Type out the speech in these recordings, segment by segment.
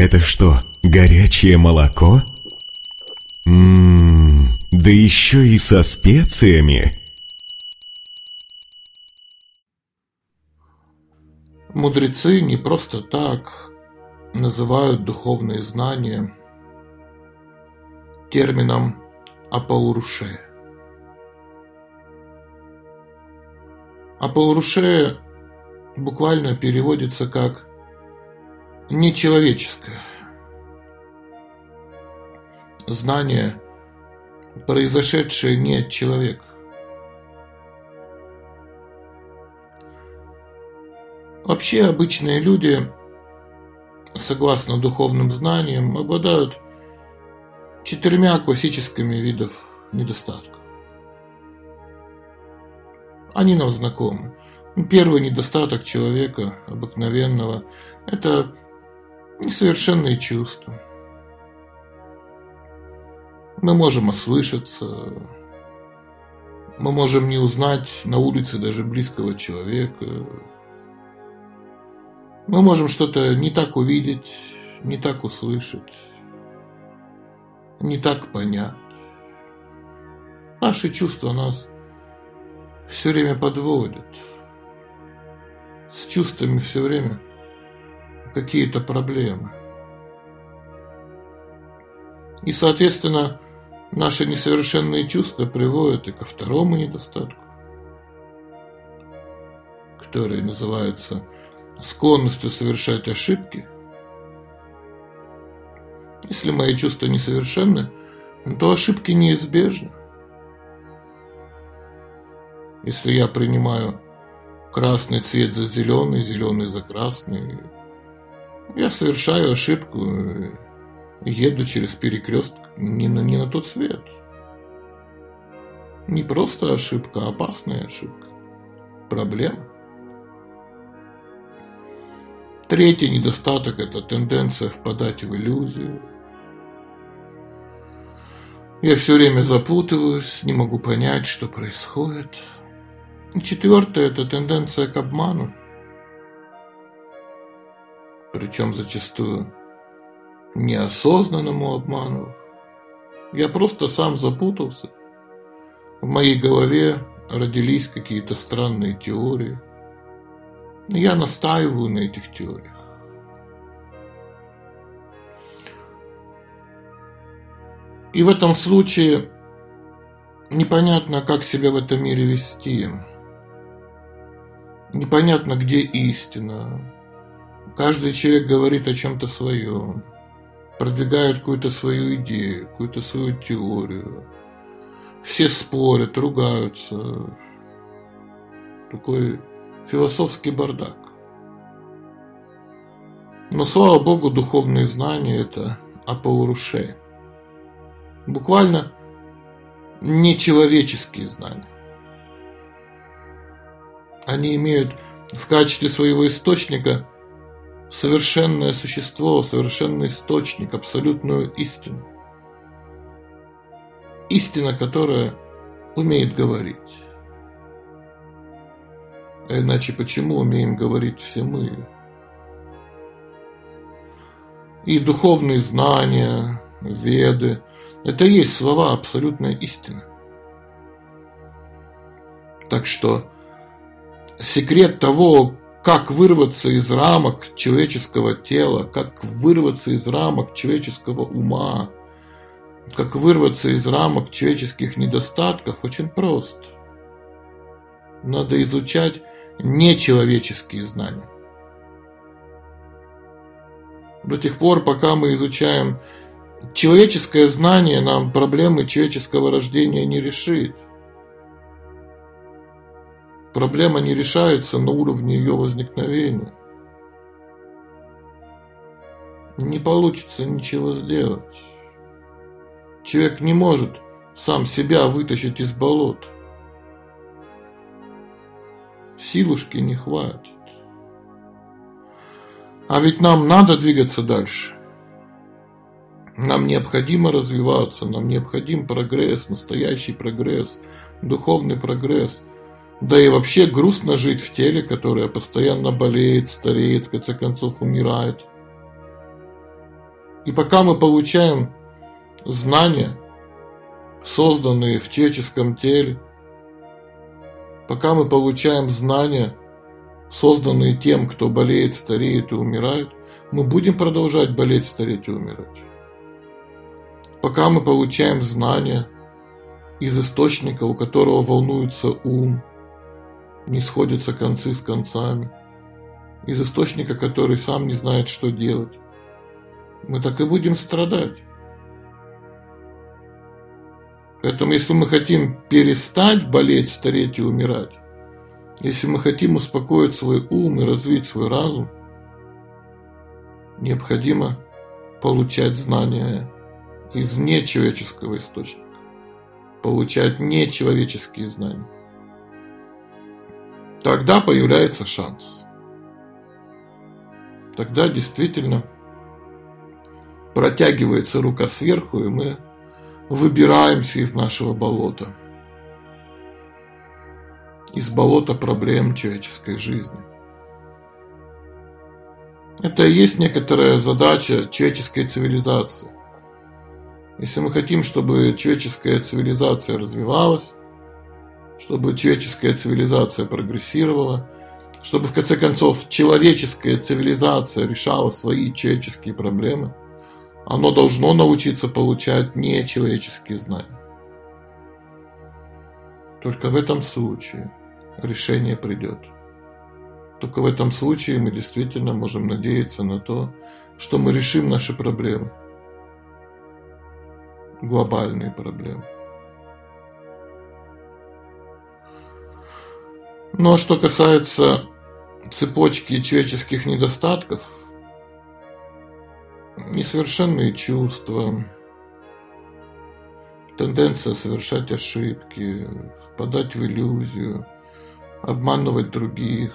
Это что, горячее молоко? Ммм, да еще и со специями. Мудрецы не просто так называют духовные знания термином апауруше. Апауруше буквально переводится как нечеловеческое. Знание, произошедшее не от человека. Вообще обычные люди, согласно духовным знаниям, обладают четырьмя классическими видов недостатков. Они нам знакомы. Первый недостаток человека обыкновенного – это несовершенные чувства. Мы можем ослышаться, мы можем не узнать на улице даже близкого человека. Мы можем что-то не так увидеть, не так услышать, не так понять. Наши чувства нас все время подводят. С чувствами все время какие-то проблемы. И, соответственно, Наши несовершенные чувства приводят и ко второму недостатку, который называется склонностью совершать ошибки. Если мои чувства несовершенны, то ошибки неизбежны. Если я принимаю красный цвет за зеленый, зеленый за красный, я совершаю ошибку еду через перекресток не на, не на тот свет. Не просто ошибка, а опасная ошибка. Проблема. Третий недостаток – это тенденция впадать в иллюзию. Я все время запутываюсь, не могу понять, что происходит. И четвертое – это тенденция к обману. Причем зачастую неосознанному обману. Я просто сам запутался. В моей голове родились какие-то странные теории. Я настаиваю на этих теориях. И в этом случае непонятно, как себя в этом мире вести. Непонятно, где истина. Каждый человек говорит о чем-то своем продвигают какую-то свою идею, какую-то свою теорию. Все спорят, ругаются. Такой философский бардак. Но, слава богу, духовные знания – это апауруше. Буквально нечеловеческие знания. Они имеют в качестве своего источника – совершенное существо, совершенный источник, абсолютную истину. Истина, которая умеет говорить. А иначе почему умеем говорить все мы? И духовные знания, веды – это и есть слова абсолютная истина. Так что секрет того, как вырваться из рамок человеческого тела, как вырваться из рамок человеческого ума, как вырваться из рамок человеческих недостатков, очень прост. Надо изучать нечеловеческие знания. До тех пор, пока мы изучаем человеческое знание, нам проблемы человеческого рождения не решит. Проблема не решается на уровне ее возникновения. Не получится ничего сделать. Человек не может сам себя вытащить из болот. Силушки не хватит. А ведь нам надо двигаться дальше. Нам необходимо развиваться, нам необходим прогресс, настоящий прогресс, духовный прогресс – да и вообще грустно жить в теле, которое постоянно болеет, стареет, в конце концов умирает. И пока мы получаем знания, созданные в человеческом теле, пока мы получаем знания, созданные тем, кто болеет, стареет и умирает, мы будем продолжать болеть, стареть и умирать. Пока мы получаем знания из источника, у которого волнуется ум, не сходятся концы с концами, из источника, который сам не знает, что делать, мы так и будем страдать. Поэтому, если мы хотим перестать болеть, стареть и умирать, если мы хотим успокоить свой ум и развить свой разум, необходимо получать знания из нечеловеческого источника, получать нечеловеческие знания. Тогда появляется шанс. Тогда действительно протягивается рука сверху, и мы выбираемся из нашего болота. Из болота проблем человеческой жизни. Это и есть некоторая задача человеческой цивилизации. Если мы хотим, чтобы человеческая цивилизация развивалась, чтобы человеческая цивилизация прогрессировала, чтобы в конце концов человеческая цивилизация решала свои человеческие проблемы – оно должно научиться получать нечеловеческие знания. Только в этом случае решение придет. Только в этом случае мы действительно можем надеяться на то, что мы решим наши проблемы. Глобальные проблемы. Ну а что касается цепочки человеческих недостатков, несовершенные чувства, тенденция совершать ошибки, впадать в иллюзию, обманывать других.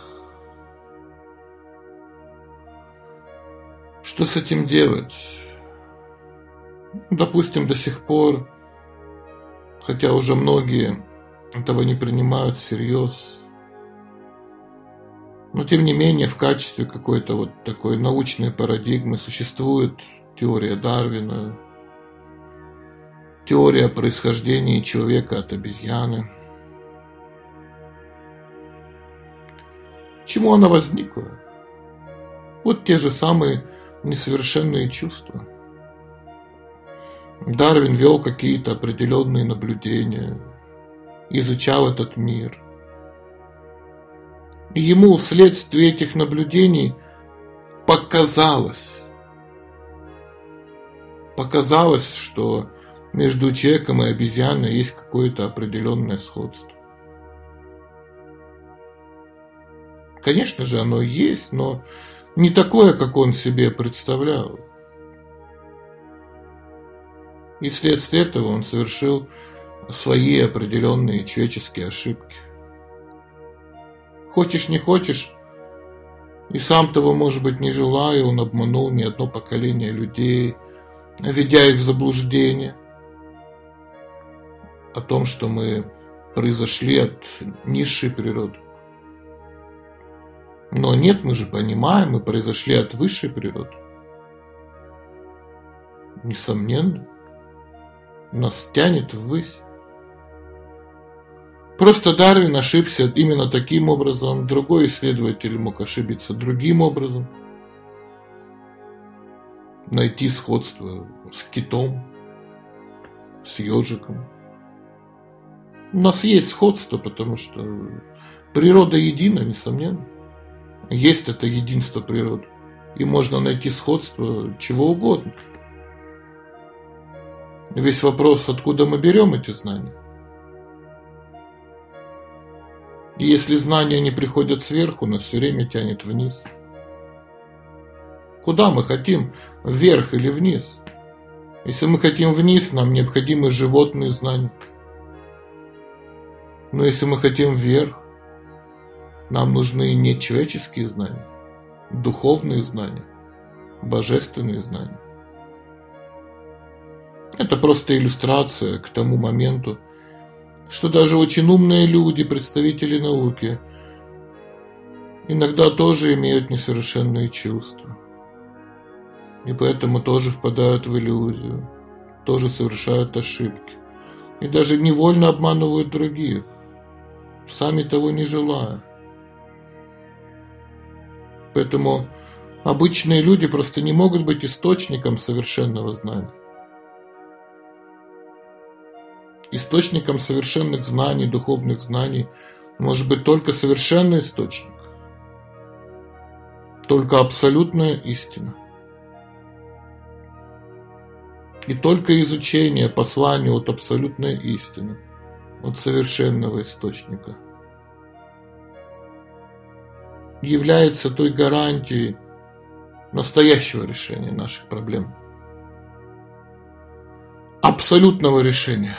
Что с этим делать? Допустим, до сих пор, хотя уже многие этого не принимают всерьез, но тем не менее в качестве какой-то вот такой научной парадигмы существует теория Дарвина, теория происхождения человека от обезьяны. Чему она возникла? Вот те же самые несовершенные чувства. Дарвин вел какие-то определенные наблюдения, изучал этот мир – ему вследствие этих наблюдений показалось, показалось, что между человеком и обезьяной есть какое-то определенное сходство. Конечно же, оно есть, но не такое, как он себе представлял. И вследствие этого он совершил свои определенные человеческие ошибки. Хочешь, не хочешь, и сам того, может быть, не желая, он обманул не одно поколение людей, ведя их в заблуждение о том, что мы произошли от низшей природы. Но нет, мы же понимаем, мы произошли от высшей природы. Несомненно, нас тянет ввысь. Просто Дарвин ошибся именно таким образом, другой исследователь мог ошибиться другим образом. Найти сходство с китом, с ежиком. У нас есть сходство, потому что природа едина, несомненно. Есть это единство природы. И можно найти сходство чего угодно. Весь вопрос, откуда мы берем эти знания. И если знания не приходят сверху, нас все время тянет вниз. Куда мы хотим? Вверх или вниз? Если мы хотим вниз, нам необходимы животные знания. Но если мы хотим вверх, нам нужны не человеческие знания, духовные знания, божественные знания. Это просто иллюстрация к тому моменту, что даже очень умные люди, представители науки, иногда тоже имеют несовершенные чувства. И поэтому тоже впадают в иллюзию, тоже совершают ошибки. И даже невольно обманывают других, сами того не желая. Поэтому обычные люди просто не могут быть источником совершенного знания. Источником совершенных знаний, духовных знаний может быть только совершенный источник, только абсолютная истина. И только изучение послания от абсолютной истины, от совершенного источника, является той гарантией настоящего решения наших проблем. Абсолютного решения.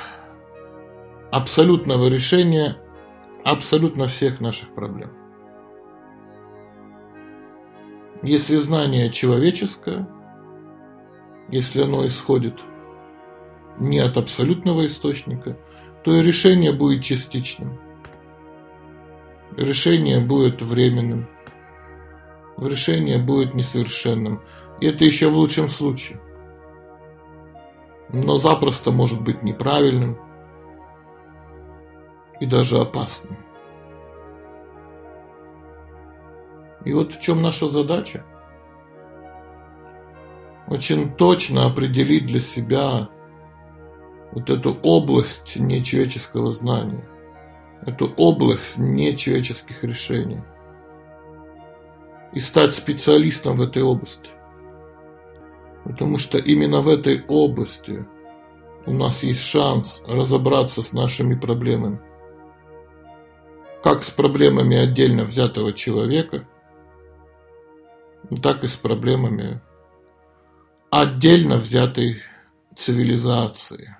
Абсолютного решения абсолютно всех наших проблем. Если знание человеческое, если оно исходит не от абсолютного источника, то и решение будет частичным. Решение будет временным. Решение будет несовершенным. И это еще в лучшем случае. Но запросто может быть неправильным и даже опасным. И вот в чем наша задача. Очень точно определить для себя вот эту область нечеловеческого знания, эту область нечеловеческих решений и стать специалистом в этой области. Потому что именно в этой области у нас есть шанс разобраться с нашими проблемами. Как с проблемами отдельно взятого человека – так и с проблемами отдельно взятой цивилизации.